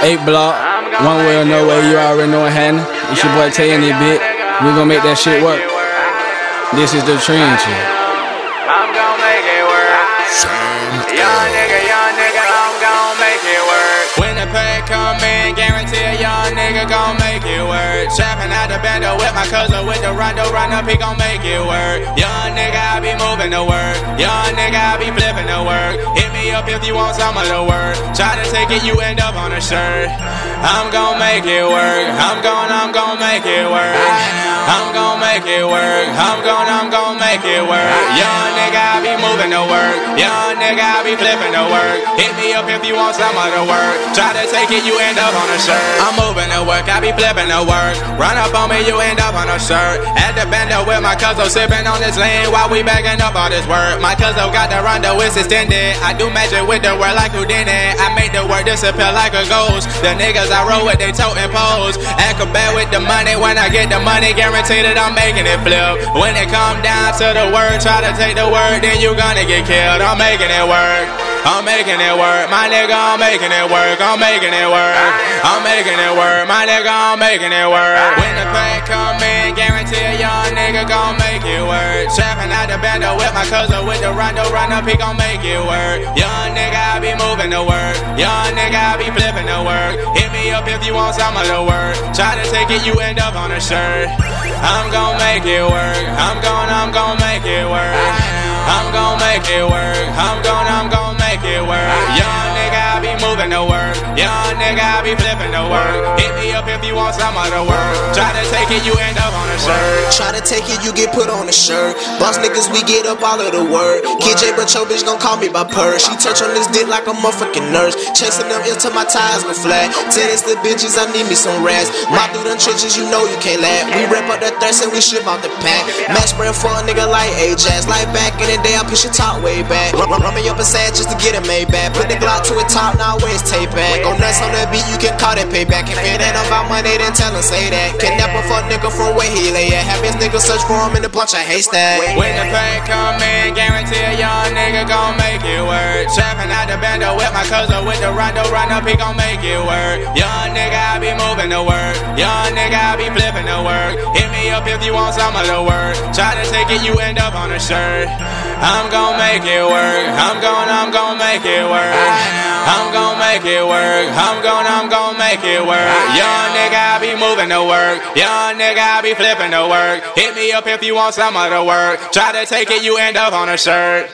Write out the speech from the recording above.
Eight block, one way or no way, you already know it happening. It's your boy Tay in this bit. We gonna make that shit work. This is the trend shit. I'm gon' make it work. Young nigga, young nigga, I'm gon' make it work. When the pay come in, guarantee a young nigga gon' make it work. Trapping out the bando with my cousin with the rondo run up, he gon' make it work. Young nigga, I be moving the work. Young nigga, I be flipping the work. Hit up if you want some of the work. Try to take it, you end up on a shirt. I'm gon' make it work. I'm gon' I'm gon' make it work. I'm gon' make it work. I'm gon' I'm gon' make it work. Young nigga, I be moving to work. Young nigga, I be flipping to work. Hit me up if you want some of the work. Try to take it, you end up on a shirt. I'm moving to work, I be flipping to work. Run up on me, you end up on a shirt. At the bender with my cousin, sipping on this lane while we bagging up all this work. My cousin got the rondo, it's extended. I do magic with the word like Houdini. I make the word disappear like a ghost. The niggas I roll with, they toting pose. Acrobat with the money, when I get the money, guaranteed that I'm making it flip. When it come down to the word, try to take the word, then you gonna get killed. I'm making it work. I'm making it work, my nigga, I'm making it work, I'm making it work, I'm making it work, my nigga, I'm making it work. When the pay come in, guarantee a young nigga gon' make it work. Trapping out the bando with my cousin with the rondo up, he gon' make it work. Young nigga, I be moving the work, young nigga, I be flipping the work. Hit me up if you want some of the work. Try to take it, you end up on a shirt. I'm gon' make it work, I'm gon' I'm gon' work. I'm gon' make it work. I'm gon' I'm gon' make it work. Young nigga, I be moving the work. Young nigga, I be flipping the work. Hit me if you want some of the work. Try to take it, you end up on a shirt. Try to take it, you get put on a shirt. Boss niggas, we get up all of the word. Kidd Jay, but your bitch gon' call me by purr. She touch on this dick like a motherfucking nurse. Chasing them until my tires go flat. Tennis the bitches, I need me some rats. My through them trenches, you know you can't laugh. We rep up the thirst and we ship out the pack. Match spread for a nigga like Ajax. Like back in the day, I push your top way back. Run, me up a sad just to get it made back. Put the Glock to a top, now where's tape back? Go nuts on the beat, you can call that payback. If it ain't about money, then tell him say that. Kidnap a fuck nigga from where he lay at. Have his nigga search for him in the bunch of haystack. When the pay come in, guarantee a young nigga gon' make it work. Trapping out the bando with my cousin with the rondo run up, he gon' make it work. Young nigga, I be moving the work. Young nigga, I be flipping the work. Hit me up if you want some of the work. Try to take it, you end up on a shirt. I'm gon' make it work. I'm gon' I'm gon' make it work. Make it work. I'm gon' I'm gon' make it work. Young nigga, I be moving the work. Young nigga, I be flipping the work. Hit me up if you want some of work. Try to take it, you end up on a shirt.